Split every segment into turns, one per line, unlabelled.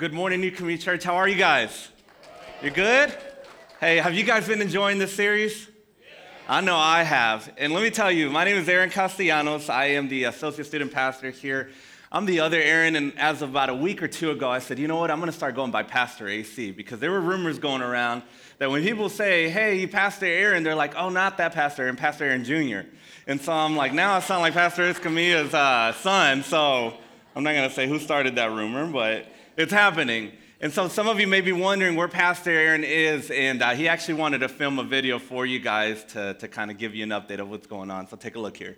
Good morning, New Community Church. How are you guys? You're good? Hey, have you guys been enjoying this series? I know I have. And let me tell you, my name is Aaron Castellanos. I am the associate student pastor here. I'm the other Aaron, and as of about a week or two ago, I said, you know what, I'm going to start going by Pastor AC because there were rumors going around that when people say, hey, you Pastor Aaron, they're like, oh, not that Pastor Aaron, Pastor Aaron Jr. And so I'm like, now I sound like Pastor Escamilla's uh, son, so I'm not going to say who started that rumor, but it's happening. And so some of you may be wondering where Pastor Aaron is, and uh, he actually wanted to film a video for you guys to, to kind of give you an update of what's going on. So take a look here.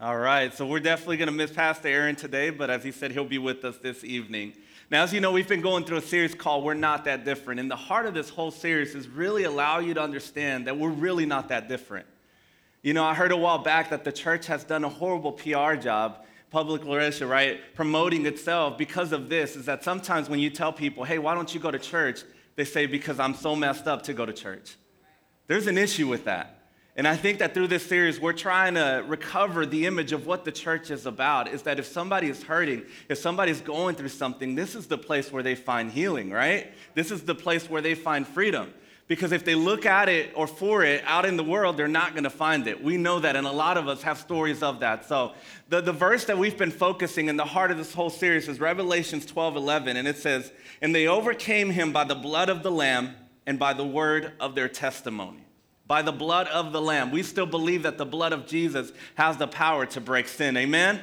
All right, so we're definitely going to miss Pastor Aaron today, but as he said, he'll be with us this evening. Now, as you know, we've been going through a series called We're Not That Different. And the heart of this whole series is really allow you to understand that we're really not that different. You know, I heard a while back that the church has done a horrible PR job, public relations, right, promoting itself because of this, is that sometimes when you tell people, hey, why don't you go to church? They say, because I'm so messed up to go to church. There's an issue with that. And I think that through this series, we're trying to recover the image of what the church is about is that if somebody is hurting, if somebody's going through something, this is the place where they find healing, right? This is the place where they find freedom. Because if they look at it or for it out in the world, they're not going to find it. We know that, and a lot of us have stories of that. So, the, the verse that we've been focusing in the heart of this whole series is Revelations 12 11, and it says, And they overcame him by the blood of the Lamb and by the word of their testimony by the blood of the Lamb. We still believe that the blood of Jesus has the power to break sin. Amen?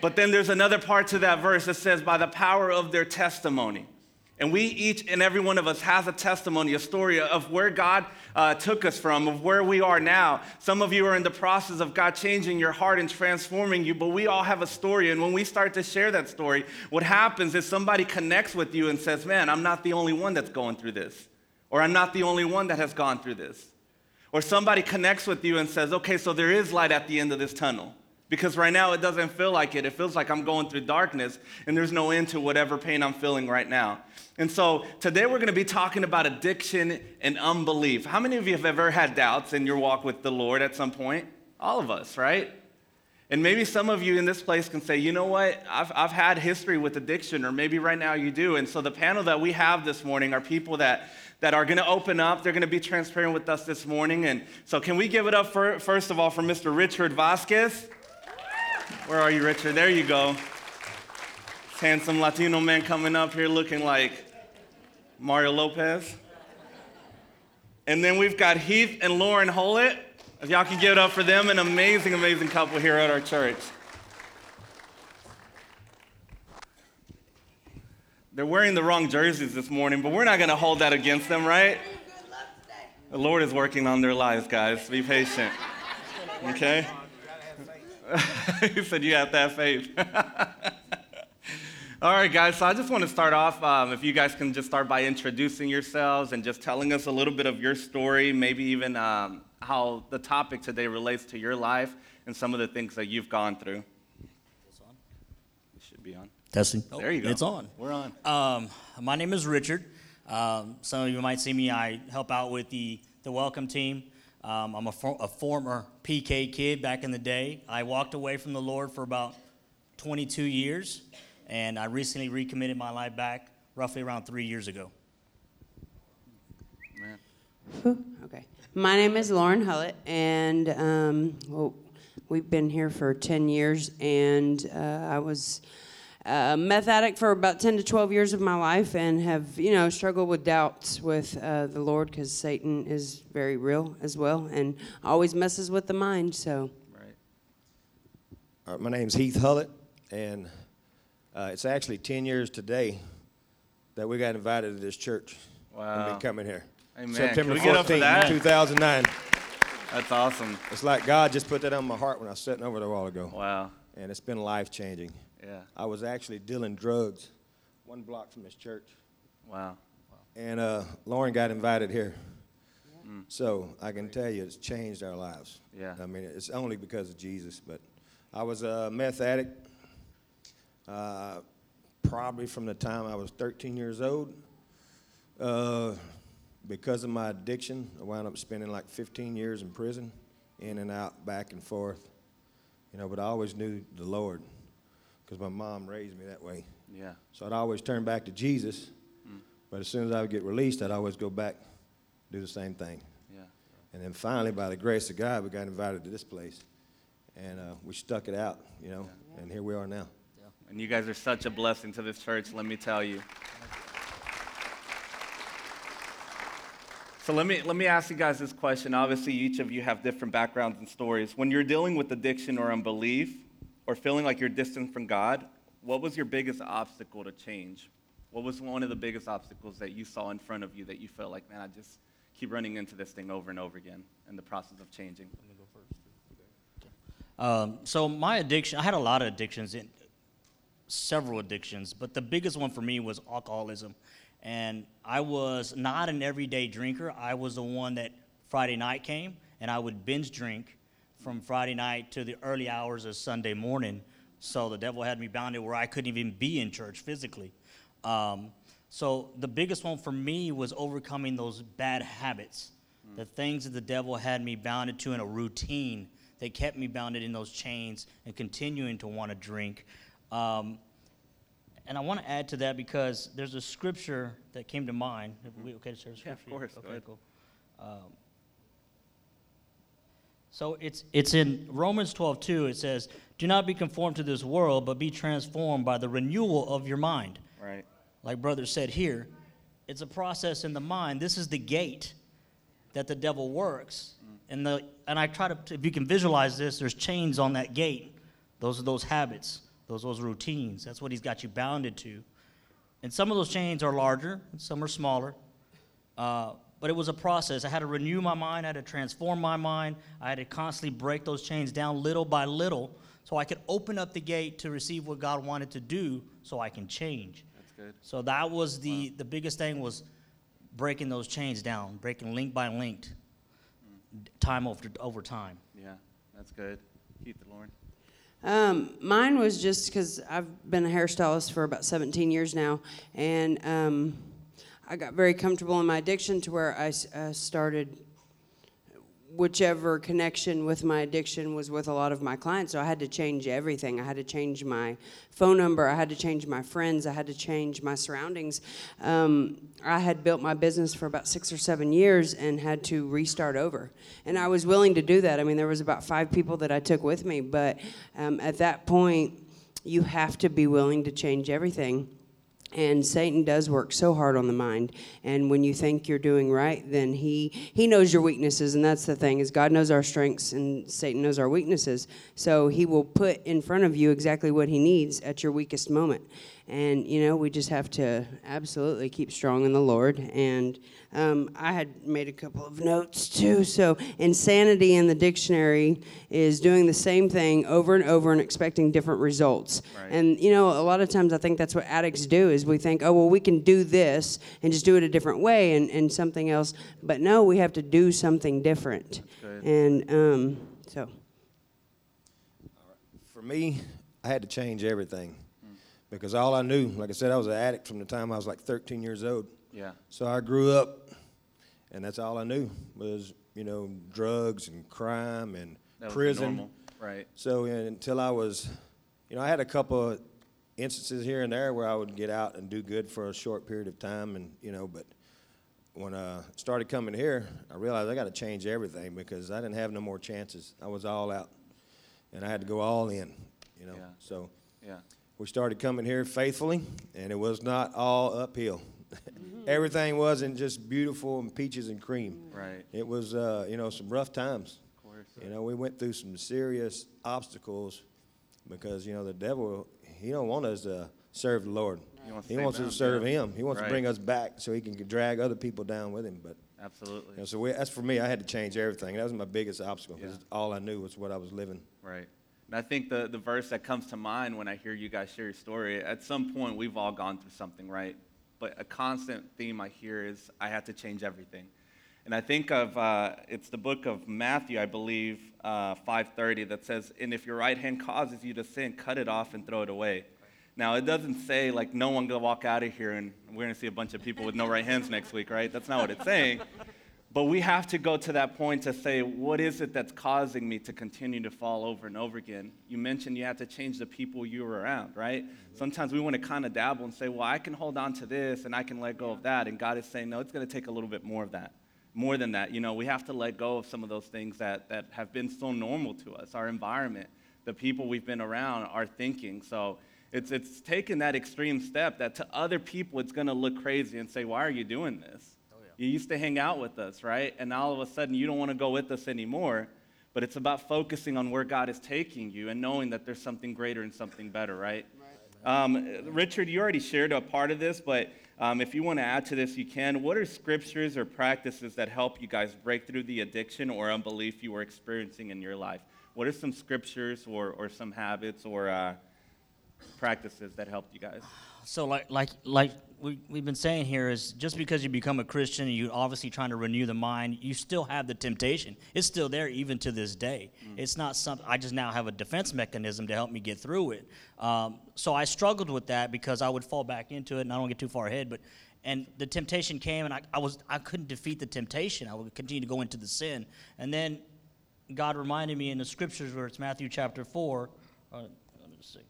But then there's another part to that verse that says, by the power of their testimony. And we, each and every one of us, has a testimony, a story of where God uh, took us from, of where we are now. Some of you are in the process of God changing your heart and transforming you, but we all have a story. And when we start to share that story, what happens is somebody connects with you and says, Man, I'm not the only one that's going through this, or I'm not the only one that has gone through this. Or somebody connects with you and says, okay, so there is light at the end of this tunnel. Because right now it doesn't feel like it. It feels like I'm going through darkness and there's no end to whatever pain I'm feeling right now. And so today we're going to be talking about addiction and unbelief. How many of you have ever had doubts in your walk with the Lord at some point? All of us, right? And maybe some of you in this place can say, you know what, I've, I've had history with addiction, or maybe right now you do. And so the panel that we have this morning are people that that are going to open up. They're going to be transparent with us this morning. And so, can we give it up for, first of all for Mr. Richard Vasquez? Where are you, Richard? There you go. Handsome Latino man coming up here looking like Mario Lopez. And then we've got Heath and Lauren Hollett. If y'all can give it up for them, an amazing, amazing couple here at our church. They're wearing the wrong jerseys this morning, but we're not going to hold that against them, right? The Lord is working on their lives, guys. Be patient. Okay? he said you have to have faith. All right, guys, so I just want to start off. Um, if you guys can just start by introducing yourselves and just telling us a little bit of your story, maybe even um, how the topic today relates to your life and some of the things that you've gone through. It's on. It should be on.
Testing.
There you go.
It's on.
We're on.
Um, my name is Richard. Um, some of you might see me. I help out with the, the welcome team. Um, I'm a, for, a former PK kid back in the day. I walked away from the Lord for about 22 years, and I recently recommitted my life back roughly around three years ago.
Okay. My name is Lauren Hullett, and um, well, we've been here for 10 years, and uh, I was a meth addict for about 10 to 12 years of my life and have, you know, struggled with doubts with uh, the Lord because Satan is very real as well and always messes with the mind, so.
Right.
All right, my name's Heath Hullett, and uh, it's actually 10 years today that we got invited to this church.
Wow.
And been coming here.
Amen.
September
Can we get up for
14th, 2009.
That's awesome.
It's like God just put that on my heart when I was sitting over there a while ago.
Wow.
And it's been life changing.
Yeah.
I was actually dealing drugs one block from his church.
Wow.
And uh, Lauren got invited here. So I can tell you it's changed our lives.
Yeah.
I mean, it's only because of Jesus. But I was a meth addict uh, probably from the time I was 13 years old. Uh, because of my addiction, I wound up spending like 15 years in prison, in and out, back and forth. You know, but I always knew the Lord because my mom raised me that way.
Yeah.
So I'd always turn back to Jesus, but as soon as I would get released, I'd always go back, do the same thing.
Yeah.
And then finally, by the grace of God, we got invited to this place, and uh, we stuck it out, you know, and here we are now.
And you guys are such a blessing to this church, let me tell you. So let me let me ask you guys this question. Obviously, each of you have different backgrounds and stories. When you're dealing with addiction or unbelief or feeling like you're distant from God, what was your biggest obstacle to change? What was one of the biggest obstacles that you saw in front of you that you felt like, man, I just keep running into this thing over and over again in the process of changing?
Um, so my addiction, I had a lot of addictions, in, several addictions, but the biggest one for me was alcoholism. And I was not an everyday drinker. I was the one that Friday night came, and I would binge drink from Friday night to the early hours of Sunday morning. So the devil had me bounded where I couldn't even be in church physically. Um, so the biggest one for me was overcoming those bad habits, the things that the devil had me bounded to in a routine that kept me bounded in those chains and continuing to want to drink. Um, and I want to add to that because there's a scripture that came to mind. Are we okay to share the
Yeah, of
scripture?
course.
Okay, cool. Um, so it's it's in Romans 12, 2, it says, Do not be conformed to this world, but be transformed by the renewal of your mind.
Right.
Like brother said here, it's a process in the mind. This is the gate that the devil works. And the and I try to if you can visualize this, there's chains on that gate. Those are those habits, those those routines. That's what he's got you bounded to. And some of those chains are larger, and some are smaller. Uh, but it was a process. I had to renew my mind. I had to transform my mind. I had to constantly break those chains down little by little so I could open up the gate to receive what God wanted to do so I can change.
That's good.
So that was the, the biggest thing was breaking those chains down, breaking link by link, time over, over time.
Yeah. That's good. Heath and Lauren.
Um, mine was just because I've been a hairstylist for about 17 years now, and um, I got very comfortable in my addiction to where I uh, started whichever connection with my addiction was with a lot of my clients. So I had to change everything. I had to change my phone number. I had to change my friends. I had to change my surroundings. Um, I had built my business for about six or seven years and had to restart over. And I was willing to do that. I mean, there was about five people that I took with me, but um, at that point, you have to be willing to change everything. And Satan does work so hard on the mind. And when you think you're doing right, then he he knows your weaknesses, and that's the thing is God knows our strengths, and Satan knows our weaknesses. So he will put in front of you exactly what he needs at your weakest moment. And you know we just have to absolutely keep strong in the Lord. And um, I had made a couple of notes too. So insanity in the dictionary is doing the same thing over and over and expecting different results.
Right.
And you know, a lot of times I think that's what addicts do is we think, oh well, we can do this and just do it a different way and, and something else. But no, we have to do something different. And um, so
For me, I had to change everything because all I knew, like I said, I was an addict from the time I was like 13 years old.
Yeah.
So I grew up, and that's all I knew was, you know, drugs and crime and
That was
prison.
normal. Right.
So until I was, you know, I had a couple of instances here and there where I would get out and do good for a short period of time, and you know, but when I started coming here, I realized I got to change everything because I didn't have no more chances. I was all out, and I had to go all in, you know.
Yeah.
So
Yeah.
We started coming here faithfully, and it was not all uphill. Everything wasn't just beautiful and peaches and cream.
Right.
It was, uh, you know, some rough times.
Of course.
You know, we went through some serious obstacles because you know the devil he don't want us to serve the Lord.
He wants to
He wants us to serve
yeah.
Him. He wants
Right.
to bring us back so He can drag other people down with Him. But
Absolutely.
you know, so we, that's for me. I had to change everything. That was my biggest obstacle because
Yeah.
all I knew was what I was living.
Right. And I think the, the verse that comes to mind when I hear you guys share your story, at some point we've all gone through something, right? But a constant theme I hear is I had to change everything. And I think of, uh, it's the book of Matthew, I believe, uh, 5.30, that says, and if your right hand causes you to sin, cut it off and throw it away. Now, it doesn't say, like, no one gonna walk out of here and we're gonna see a bunch of people with no right hands next week, right? That's not what it's saying. But we have to go to that point to say, what is it that's causing me to continue to fall over and over again? You mentioned you have to change the people you were around, right? Mm-hmm. Sometimes we want to kind of dabble and say, well, I can hold on to this and I can let go of that. And God is saying, no, it's going to take a little bit more of that. More than that, you know, we have to let go of some of those things that, that have been so normal to us, our environment, the people we've been around, our thinking. So it's, it's taken that extreme step that to other people it's going to look crazy and say, why are you doing this? You used to hang out with us, right? And now all of a sudden you don't want to go with us anymore. But it's about focusing on where God is taking you and knowing that there's something greater and something better, right? Um, Richard, you already shared a part of this, but um, if you want to add to this, you can. What are scriptures or practices that help you guys break through the addiction or unbelief you were experiencing in your life? What are some scriptures or, or some habits or uh, practices that helped you guys?
So like like like we, we've been saying here is just because you become a Christian and you're obviously trying to renew the mind, you still have the temptation. It's still there even to this day. It's not something I just now have a defense mechanism to help me get through it. Um, so I struggled with that because I would fall back into it, and I don't get too far ahead, but and the temptation came, and I, I was I couldn't defeat the temptation. I would continue to go into the sin, and then God reminded me in the scriptures where it's Matthew chapter four. Uh, hold on a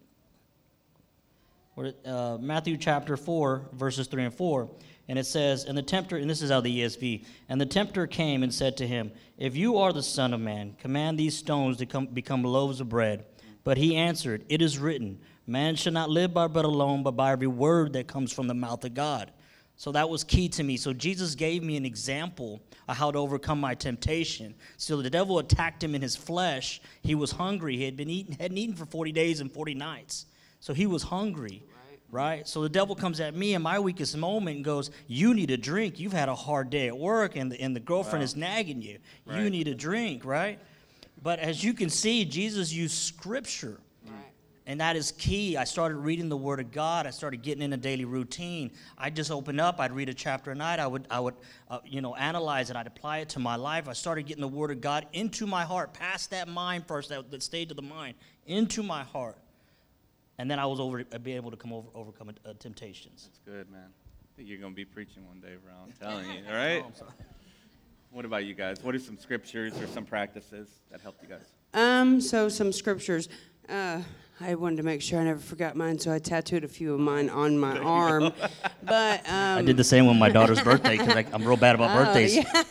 where, uh, Matthew chapter 4, verses 3 and 4. And it says, And the tempter, and this is of the ESV, and the tempter came and said to him, If you are the Son of Man, command these stones to come, become loaves of bread. But he answered, It is written, Man shall not live by bread alone, but by every word that comes from the mouth of God. So that was key to me. So Jesus gave me an example of how to overcome my temptation. So the devil attacked him in his flesh. He was hungry. He had been eating, hadn't eaten for 40 days and 40 nights. So he was hungry, right? So the devil comes at me in my weakest moment and goes, You need a drink. You've had a hard day at work, and the, and the girlfriend is nagging you. You need a drink, right? But as you can see, Jesus used scripture. And that is key. I started reading the Word of God. I started getting in a daily routine. I'd just opened up. I'd read a chapter a night. I would, I would, uh, you know, analyze it. I'd apply it to my life. I started getting the Word of God into my heart, past that mind first, that, that stage of the mind, into my heart. And then I was over, uh, be able to come over, overcome uh, temptations.
That's good, man. I think you're going to be preaching one day, bro. I'm telling you, all right? What about you guys? What are some scriptures or some practices that helped you guys?
Um, so some scriptures. Uh, I wanted to make sure I never forgot mine, so I tattooed a few of mine on my arm. But um,
I did the same with my daughter's birthday because I'm real bad about
oh,
birthdays.
yeah,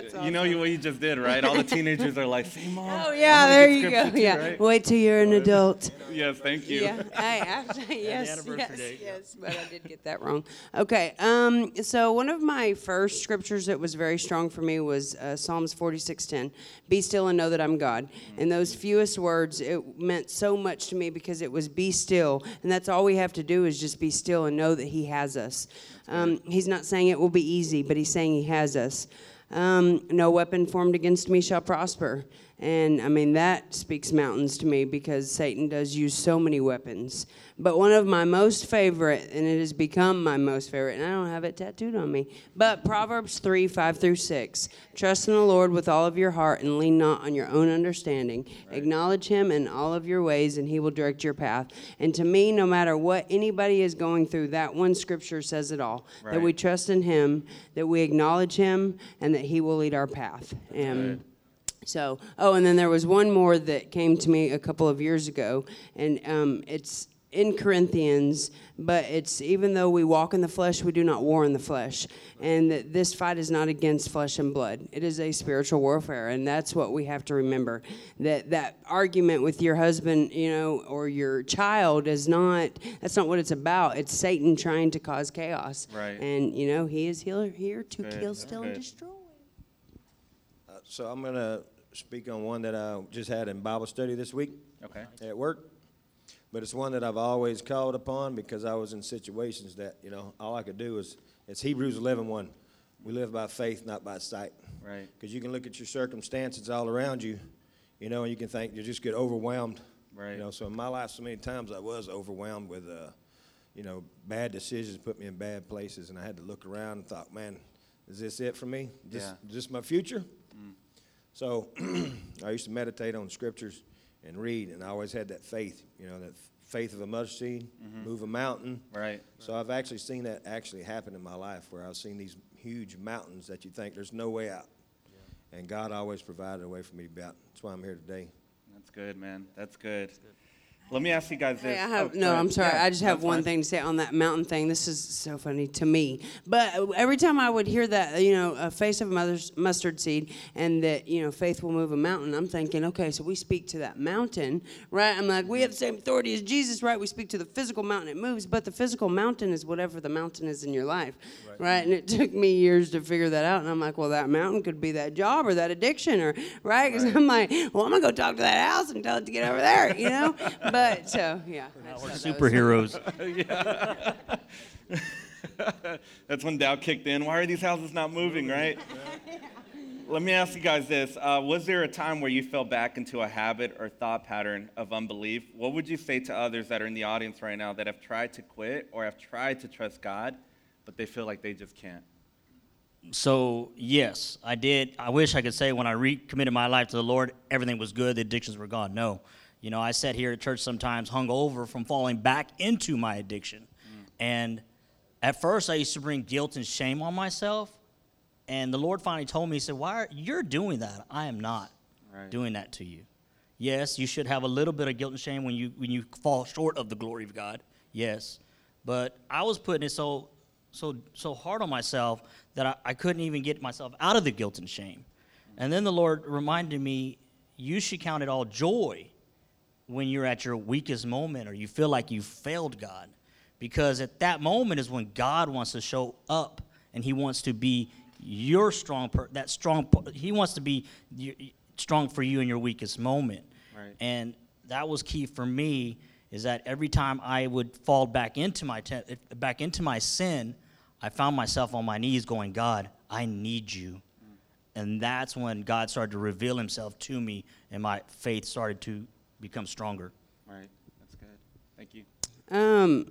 that's
You know what you just did, right? All the teenagers are like, "See, mom."
Oh yeah, there you go.
too,
Yeah,
right?
wait till you're an adult.
Yes, thank you.
Yeah, I, I, yes,
anniversary
yes,
date.
yes, but I did get that wrong. Okay, um, so one of my first scriptures that was very strong for me was uh, Psalms forty-six ten. Be still and know that I'm God. And those fewest words, it meant so much to me because it was be still, and that's all we have to do is just be still and know that He has us. Um, he's not saying it will be easy, but He's saying He has us. Um, no weapon formed against me shall prosper. And I mean, that speaks mountains to me because Satan does use so many weapons. But one of my most favorite, and it has become my most favorite, and I don't have it tattooed on me, but Proverbs 3 5 through 6. Trust in the Lord with all of your heart and lean not on your own understanding. Acknowledge him in all of your ways, and he will direct your path. And to me, no matter what anybody is going through, that one scripture says it all that we trust in him, that we acknowledge him, and that he will lead our path. And so, oh, and then there was one more that came to me a couple of years ago, and um, it's in Corinthians, but it's even though we walk in the flesh, we do not war in the flesh. And that this fight is not against flesh and blood, it is a spiritual warfare. And that's what we have to remember that that argument with your husband, you know, or your child is not, that's not what it's about. It's Satan trying to cause chaos.
Right.
And, you know, he is here, here to
Good,
kill, steal, and destroy.
So I'm going to speak on one that I just had in Bible study this week
Okay.
at work. But it's one that I've always called upon because I was in situations that, you know, all I could do is, it's Hebrews 11.1. We live by faith, not by sight.
Right.
Because you can look at your circumstances all around you, you know, and you can think you just get overwhelmed.
Right.
You know, so in my life, so many times I was overwhelmed with, uh, you know, bad decisions put me in bad places, and I had to look around and thought, man, is this it for me? This,
Yeah.
is this my future? So I used to meditate on scriptures and read, and I always had that faith, you know, that faith of a mustard seed, mm-hmm. move a mountain.
Right.
So I've actually seen that actually happen in my life where I've seen these huge mountains that you think there's no way out. And God always provided a way for me to be out. That's why I'm here today.
That's good, man. That's good. Let me ask you guys this.
Hey, I have
Oh,
no.
go
I'm
ahead.
sorry.
Yeah,
I just have
that's
one
fine.
thing to say on that mountain thing. This is so funny to me. But every time I would hear that, you know, a face of a mother's mustard seed, and that you know, faith will move a mountain. I'm thinking, okay, so we speak to that mountain, right? I'm like, we have the same authority as Jesus, right? We speak to the physical mountain, it moves, but the physical mountain is whatever the mountain is in your life, right? And it took me years to figure that out. And I'm like, well, that mountain could be that job or that addiction, or right? Because I'm like, well, I'm gonna go talk to that house and tell it to get over there, you know. But so yeah, I just
We're
thought that was-
superheroes.
That's when doubt kicked in. Why are these houses not moving, right? Let me ask you guys this. Uh, was there a time where you fell back into a habit or thought pattern of unbelief? What would you say to others that are in the audience right now that have tried to quit or have tried to trust God, but they feel like they just can't?
So yes, I did. I wish I could say when I recommitted my life to the Lord, everything was good, the addictions were gone. No, you know, I sat here at church sometimes hung over from falling back into my addiction, and at first I used to bring guilt and shame on myself, and the Lord finally told me, He said, "Why are you're doing that? I am not
Right.
doing that to you. Yes, you should have a little bit of guilt and shame when you when you fall short of the glory of God. Yes, but I was putting it so so so hard on myself that I, I couldn't even get myself out of the guilt and shame. And then the Lord reminded me, you should count it all joy when you're at your weakest moment or you feel like you failed God. Because at that moment is when God wants to show up and he wants to be your strong per- that strong he wants to be strong for you in your weakest moment.
Right.
And that was key for me is that every time I would fall back into my te- back into my sin, I found myself on my knees going, "God, I need you." Mm. And that's when God started to reveal himself to me and my faith started to become stronger.
Right. That's good. Thank you.
Um,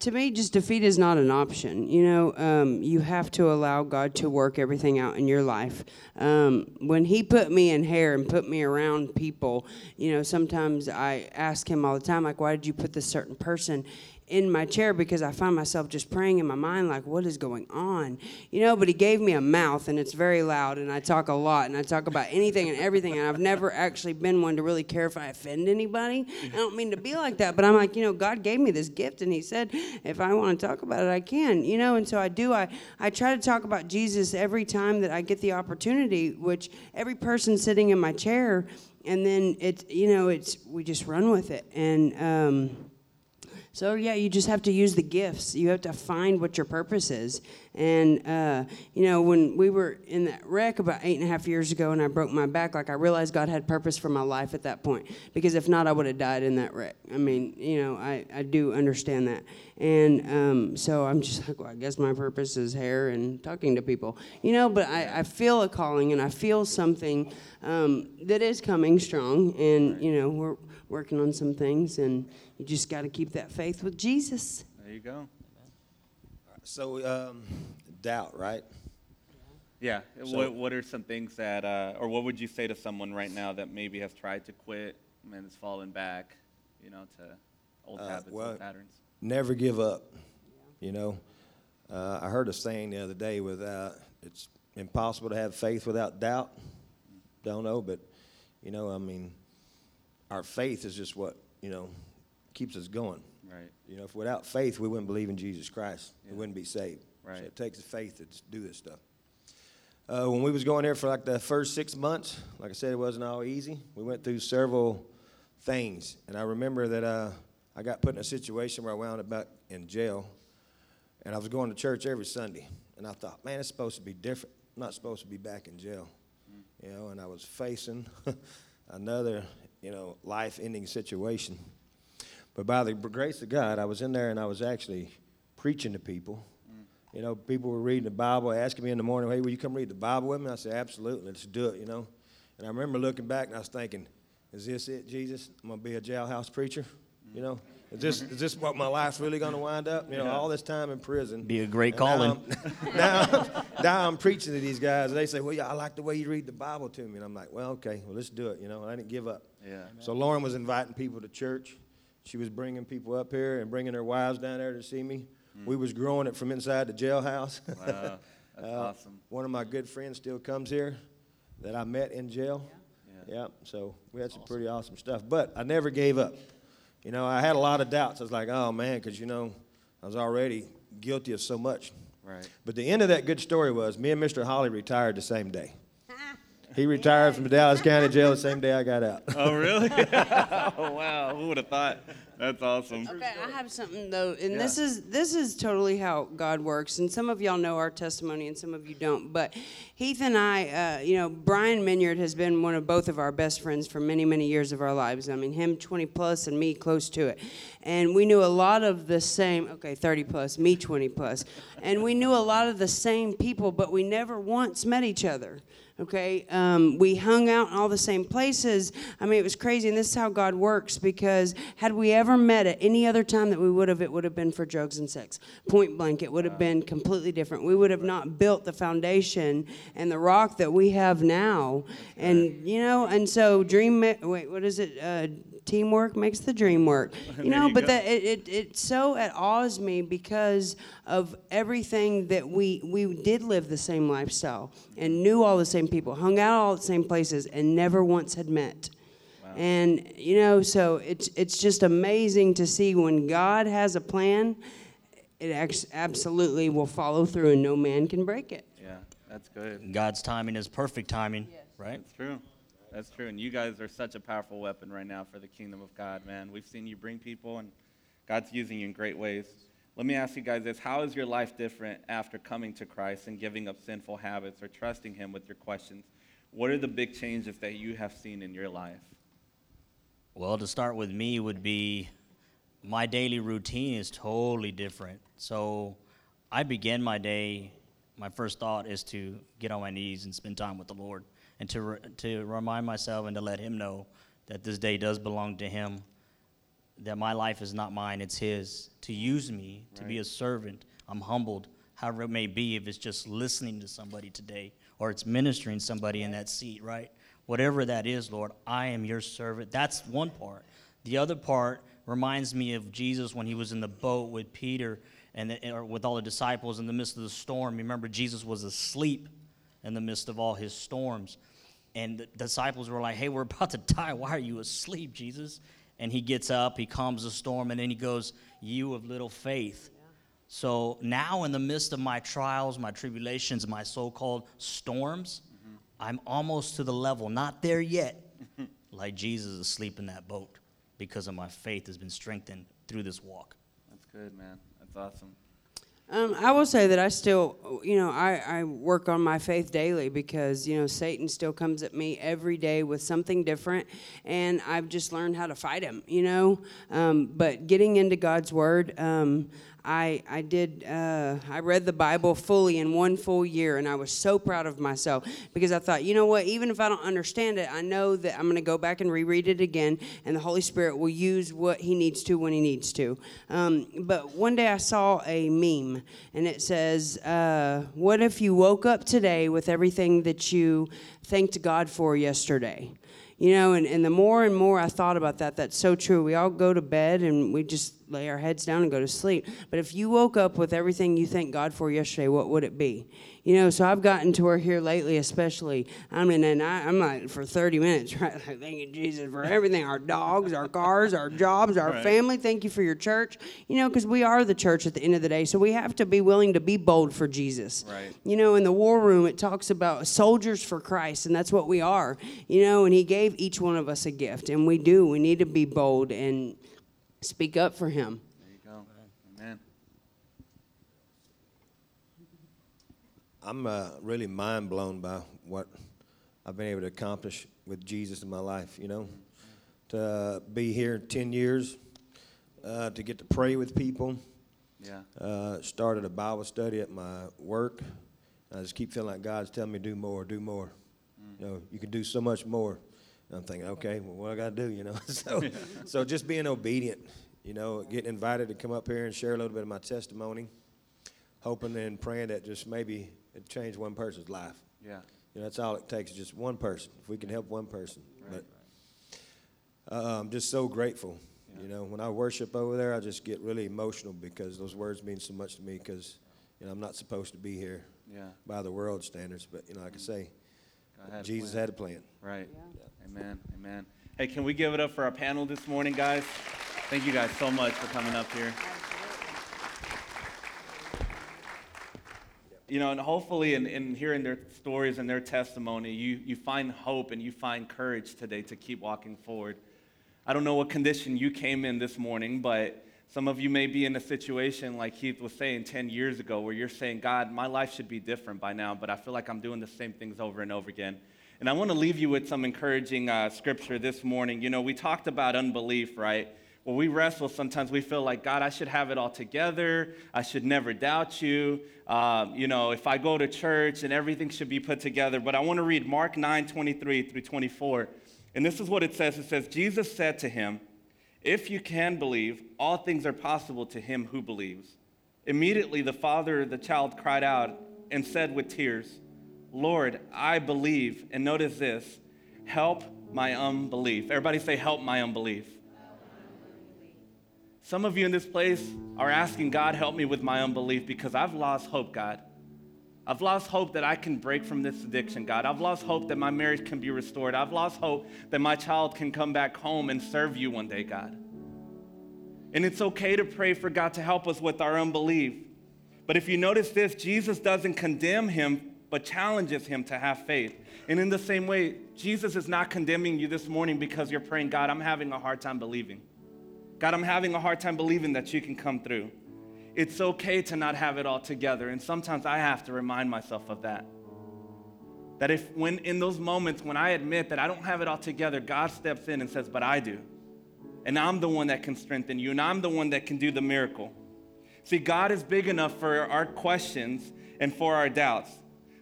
to me, just defeat is not an option. You know, um, you have to allow God to work everything out in your life. Um, when He put me in hair and put me around people, you know, sometimes I ask Him all the time, like, why did you put this certain person? In my chair because I find myself just praying in my mind, like, what is going on? You know, but he gave me a mouth and it's very loud and I talk a lot and I talk about anything and everything. And I've never actually been one to really care if I offend anybody. I don't mean to be like that, but I'm like, you know, God gave me this gift and he said, if I want to talk about it, I can, you know, and so I do. I, I try to talk about Jesus every time that I get the opportunity, which every person sitting in my chair, and then it's, you know, it's, we just run with it. And, um, so yeah, you just have to use the gifts. You have to find what your purpose is. And uh, you know, when we were in that wreck about eight and a half years ago, and I broke my back, like I realized God had purpose for my life at that point. Because if not, I would have died in that wreck. I mean, you know, I, I do understand that. And um, so I'm just like, well, I guess my purpose is hair and talking to people, you know. But I, I feel a calling, and I feel something um, that is coming strong. And you know, we're working on some things, and you just got to keep that faith with Jesus.
There you go.
So, um, doubt, right?
Yeah.
So-
what, what are some things that, uh, or what would you say to someone right now that maybe has tried to quit and has fallen back, you know, to old
Uh,
habits,
well-
old patterns?
Never give up. You know, uh, I heard a saying the other day without it's impossible to have faith without doubt. Don't know, but you know, I mean, our faith is just what you know keeps us going.
Right.
You know, if without faith we wouldn't believe in Jesus Christ,
Yeah.
we wouldn't be saved.
Right.
So it takes faith to do this stuff. Uh, when we was going there for like the first six months, like I said, it wasn't all easy. We went through several things, and I remember that uh, I got put in a situation where I wound up back in jail, and I was going to church every Sunday, and I thought, man, it's supposed to be different. I'm not supposed to be back in jail, you know. And I was facing another, you know, life-ending situation. But by the grace of God, I was in there and I was actually preaching to people. Mm. You know, people were reading the Bible, asking me in the morning, hey, will you come read the Bible with me? I said, absolutely, let's do it, you know. And I remember looking back and I was thinking, is this it, Jesus? I'm going to be a jailhouse preacher? Mm. You know, is this, is this what my life's really going to wind up? You know, all this time in prison.
Be a great
And now
calling.
I'm- Now, now, I'm preaching to these guys, and they say, well, yeah, I like the way you read the Bible to me. And I'm like, well, okay, well, let's do it, you know. I didn't give up.
Yeah.
So Lauren was inviting people to church, She was bringing people up here and bringing their wives down there to see me.
Hmm.
We was growing it from inside the jailhouse.
Wow, that's
Uh,
awesome.
One of my good friends still comes here that I met in jail. Yeah. so we had some pretty awesome stuff. But I never gave up. You know, I had a lot of doubts. I was like, oh man, because you know, I was already guilty of so much.
Right.
But the end of that good story was me and Mr. Holly retired the same day. He retired from the Dallas County Jail the same day I got out.
Oh, really? oh, wow. Who would have thought? That's awesome.
Okay, I have something though, and this is this is totally how God works. And some of y'all know our testimony, and some of you don't. But Heath and I, uh, you know, Brian Minyard has been one of both of our best friends for many, many years of our lives. I mean, him 20 plus, and me close to it. And we knew a lot of the same. Okay, 30 plus, me 20 plus, and we knew a lot of the same people, but we never once met each other. Okay, um, we hung out in all the same places. I mean, it was crazy, and this is how God works. Because had we ever met at any other time that we would have, it would have been for drugs and sex. Point blank, it would have been completely different. We would have not built the foundation and the rock that we have now. And you know, and so dream. Wait, what is it? Uh, teamwork makes the dream work. You know,
you
but that it, it, it so it awes me because of everything that we we did live the same lifestyle and knew all the same people, hung out all the same places, and never once had met. And you know, so it's it's just amazing to see when God has a plan, it ex- absolutely will follow through, and no man can break it.
Yeah, that's good.
God's timing is perfect timing, right?
That's true. That's true. And you guys are such a powerful weapon right now for the kingdom of God, man. We've seen you bring people, and God's using you in great ways. Let me ask you guys this How is your life different after coming to Christ and giving up sinful habits or trusting Him with your questions? What are the big changes that you have seen in your life?
Well, to start with me would be my daily routine is totally different. So I begin my day, my first thought is to get on my knees and spend time with the Lord and to, re- to remind myself and to let Him know that this day does belong to Him, that my life is not mine, it's His, to use me, to be a servant. I'm humbled, however it may be, if it's just listening to somebody today or it's ministering somebody in that seat, right? Whatever that is, Lord, I am your servant. That's one part. The other part reminds me of Jesus when he was in the boat with Peter and the, or with all the disciples in the midst of the storm. Remember, Jesus was asleep in the midst of all his storms. And the disciples were like, Hey, we're about to die. Why are you asleep, Jesus? And he gets up, he calms the storm, and then he goes, You of little faith. So now, in the midst of my trials, my tribulations, my so called storms, mm-hmm. I'm almost to the level, not there yet, like Jesus asleep in that boat because of my faith has been strengthened through this walk.
That's good, man. That's awesome.
Um, I will say that I still, you know, I, I work on my faith daily because, you know, Satan still comes at me every day with something different, and I've just learned how to fight him, you know. Um, but getting into God's Word, um, I, I did, uh, I read the Bible fully in one full year, and I was so proud of myself because I thought, you know what, even if I don't understand it, I know that I'm going to go back and reread it again, and the Holy Spirit will use what He needs to when He needs to. Um, but one day I saw a meme, and it says, uh, What if you woke up today with everything that you thanked God for yesterday? You know, and, and the more and more I thought about that, that's so true. We all go to bed and we just lay our heads down and go to sleep. But if you woke up with everything you thanked God for yesterday, what would it be? You know, so I've gotten to where here lately, especially, I mean, and I, I'm like for 30 minutes, right? Like, thank you, Jesus, for everything our dogs, our cars, our jobs, our
Right.
family. Thank you for your church. You know, because we are the church at the end of the day. So we have to be willing to be bold for Jesus.
Right.
You know, in the war room, it talks about soldiers for Christ, and that's what we are. You know, and He gave each one of us a gift, and we do. We need to be bold and speak up for Him.
There you go. Amen.
I'm uh, really mind blown by what I've been able to accomplish with Jesus in my life, you know. To uh, be here 10 years, uh, to get to pray with people,
Yeah.
uh, started a Bible study at my work. I just keep feeling like God's telling me do more, do more. You know, you can do so much more. And I'm thinking, okay, well, what I got to do, you know? so, so just being obedient, you know, getting invited to come up here and share a little bit of my testimony, hoping and praying that just maybe it changed one person's life.
Yeah.
You know, that's all it takes, just one person. If we can help one person. But uh, I'm just so grateful, You know, when I worship over there, I just get really emotional because those words mean so much to me because, you know, I'm not supposed to be here
Yeah.
by the world standards, but, you know, like I say,
had
Jesus
plan.
had a plan.
Right. Amen. Amen. Hey, can we give it up for our panel this morning, guys? Thank you guys so much for coming up here. You know, and hopefully in, in hearing their stories and their testimony, you, you find hope and you find courage today to keep walking forward. I don't know what condition you came in this morning, but some of you may be in a situation like Heath was saying 10 years ago where you're saying, God, my life should be different by now, but I feel like I'm doing the same things over and over again. And I want to leave you with some encouraging uh, scripture this morning. You know, we talked about unbelief, right? Well, we wrestle, sometimes we feel like, God, I should have it all together. I should never doubt you. Um, you know, if I go to church and everything should be put together. But I want to read Mark 9 23 through 24. And this is what it says it says, Jesus said to him, If you can believe, all things are possible to him who believes. Immediately the father of the child cried out and said with tears, Lord, I believe. And notice this help my unbelief. Everybody say, Help my unbelief. Some of you in this place are asking, God, help me with my unbelief because I've lost hope, God. I've lost hope that I can break from this addiction, God. I've lost hope that my marriage can be restored. I've lost hope that my child can come back home and serve you one day, God. And it's okay to pray for God to help us with our unbelief. But if you notice this, Jesus doesn't condemn him, but challenges him to have faith. And in the same way, Jesus is not condemning you this morning because you're praying, God, I'm having a hard time believing. God, I'm having a hard time believing that you can come through. It's okay to not have it all together. And sometimes I have to remind myself of that. That if, when in those moments when I admit that I don't have it all together, God steps in and says, But I do. And I'm the one that can strengthen you, and I'm the one that can do the miracle. See, God is big enough for our questions and for our doubts.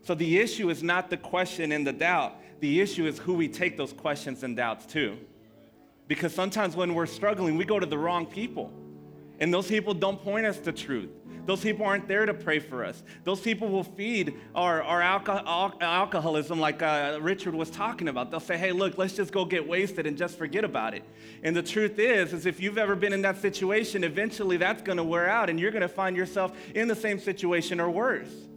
So the issue is not the question and the doubt, the issue is who we take those questions and doubts to. Because sometimes when we're struggling, we go to the wrong people. And those people don't point us to truth. Those people aren't there to pray for us. Those people will feed our, our alco- al- alcoholism, like uh, Richard was talking about. They'll say, hey, look, let's just go get wasted and just forget about it. And the truth is, is if you've ever been in that situation, eventually that's going to wear out and you're going to find yourself in the same situation or worse.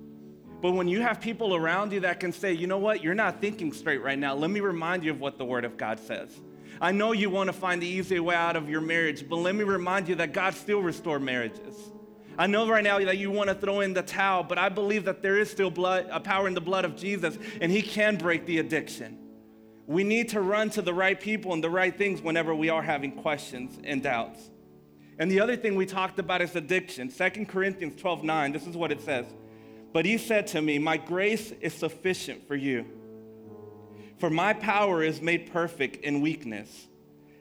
But when you have people around you that can say, you know what, you're not thinking straight right now, let me remind you of what the Word of God says. I know you want to find the easy way out of your marriage, but let me remind you that God still restored marriages. I know right now that you want to throw in the towel, but I believe that there is still blood, a power in the blood of Jesus, and He can break the addiction. We need to run to the right people and the right things whenever we are having questions and doubts. And the other thing we talked about is addiction. 2 Corinthians 12 9, this is what it says. But he said to me, My grace is sufficient for you, for my power is made perfect in weakness.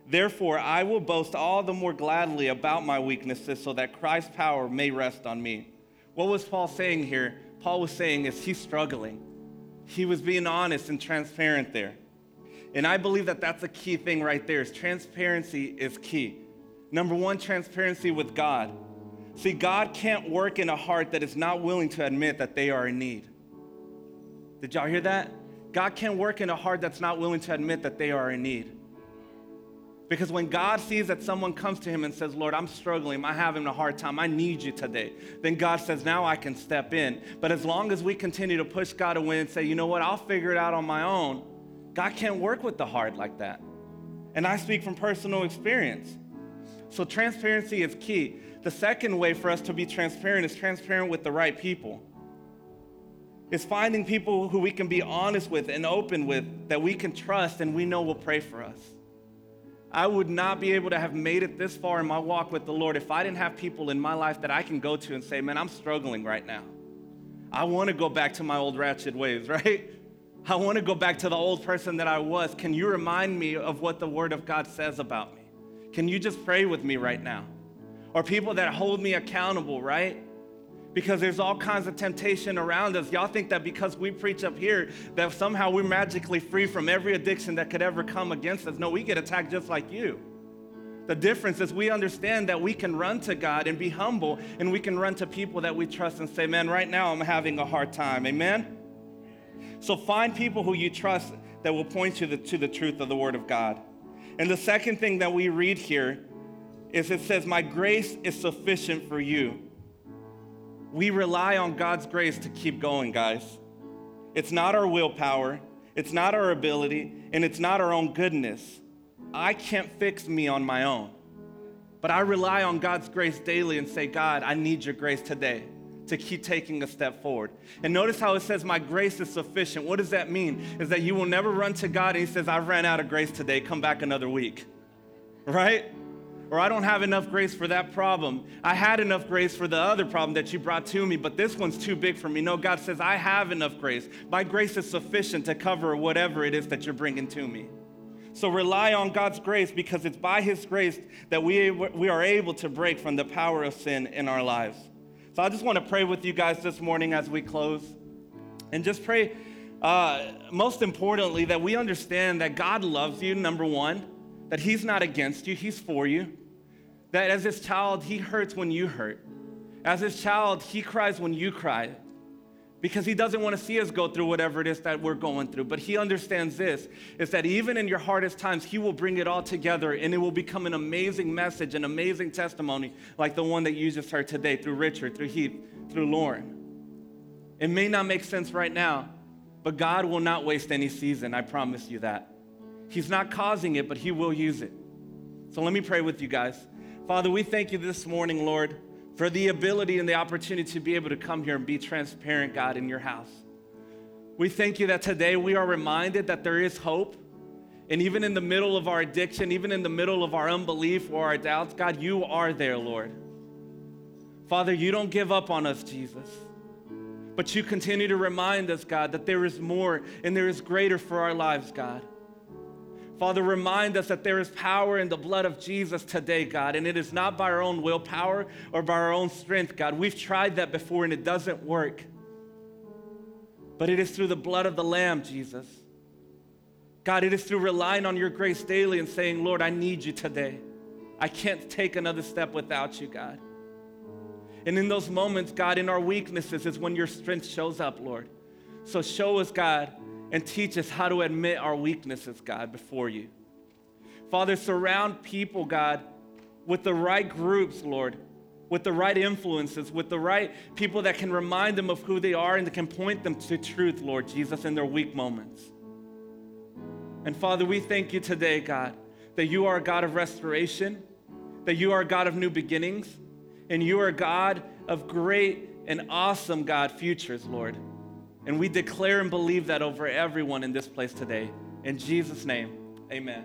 Therefore, I will boast all the more gladly about my weaknesses so that Christ's power may rest on me. What was Paul saying here? Paul was saying is he's struggling. He was being honest and transparent there. And I believe that that's a key thing right there. Is transparency is key. Number one, transparency with God. See, God can't work in a heart that is not willing to admit that they are in need. Did y'all hear that? God can't work in a heart that's not willing to admit that they are in need. Because when God sees that someone comes to him and says, Lord, I'm struggling, I'm having a hard time, I need you today, then God says, Now I can step in. But as long as we continue to push God away and say, You know what, I'll figure it out on my own, God can't work with the heart like that. And I speak from personal experience. So transparency is key. The second way for us to be transparent is transparent with the right people. It's finding people who we can be honest with and open with that we can trust and we know will pray for us. I would not be able to have made it this far in my walk with the Lord if I didn't have people in my life that I can go to and say, Man, I'm struggling right now. I want to go back to my old ratchet ways, right? I want to go back to the old person that I was. Can you remind me of what the Word of God says about me? Can you just pray with me right now? Or people that hold me accountable, right? Because there's all kinds of temptation around us. Y'all think that because we preach up here, that somehow we're magically free from every addiction that could ever come against us. No, we get attacked just like you. The difference is we understand that we can run to God and be humble, and we can run to people that we trust and say, Man, right now I'm having a hard time. Amen? So find people who you trust that will point you to the, to the truth of the Word of God. And the second thing that we read here is it says, My grace is sufficient for you. We rely on God's grace to keep going, guys. It's not our willpower, it's not our ability, and it's not our own goodness. I can't fix me on my own. But I rely on God's grace daily and say, God, I need your grace today to keep taking a step forward. And notice how it says, My grace is sufficient. What does that mean? Is that you will never run to God and He says, I ran out of grace today, come back another week. Right? Or I don't have enough grace for that problem. I had enough grace for the other problem that you brought to me, but this one's too big for me. No, God says, I have enough grace. My grace is sufficient to cover whatever it is that you're bringing to me. So rely on God's grace because it's by His grace that we, we are able to break from the power of sin in our lives. So I just want to pray with you guys this morning as we close. And just pray, uh, most importantly, that we understand that God loves you, number one, that He's not against you, He's for you. That as His child, He hurts when you hurt. As His child, He cries when you cry because he doesn't want to see us go through whatever it is that we're going through. But he understands this is that even in your hardest times he will bring it all together and it will become an amazing message an amazing testimony like the one that you just heard today through richard through heath through lauren. It may not make sense right now but god will not waste any season i promise you that. He's not causing it but he will use it. So let me pray with you guys. Father we thank you this morning lord for the ability and the opportunity to be able to come here and be transparent, God, in your house. We thank you that today we are reminded that there is hope. And even in the middle of our addiction, even in the middle of our unbelief or our doubts, God, you are there, Lord. Father, you don't give up on us, Jesus. But you continue to remind us, God, that there is more and there is greater for our lives, God. Father, remind us that there is power in the blood of Jesus today, God, and it is not by our own willpower or by our own strength, God. We've tried that before and it doesn't work. But it is through the blood of the Lamb, Jesus. God, it is through relying on your grace daily and saying, Lord, I need you today. I can't take another step without you, God. And in those moments, God, in our weaknesses is when your strength shows up, Lord. So show us, God, and teach us how to admit our weaknesses, God, before you. Father, surround people, God, with the right groups, Lord, with the right influences, with the right people that can remind them of who they are and that can point them to truth, Lord Jesus, in their weak moments. And Father, we thank you today, God, that you are a God of restoration, that you are a God of new beginnings, and you are a God of great and awesome, God, futures, Lord. And we declare and believe that over everyone in this place today. In Jesus' name, amen.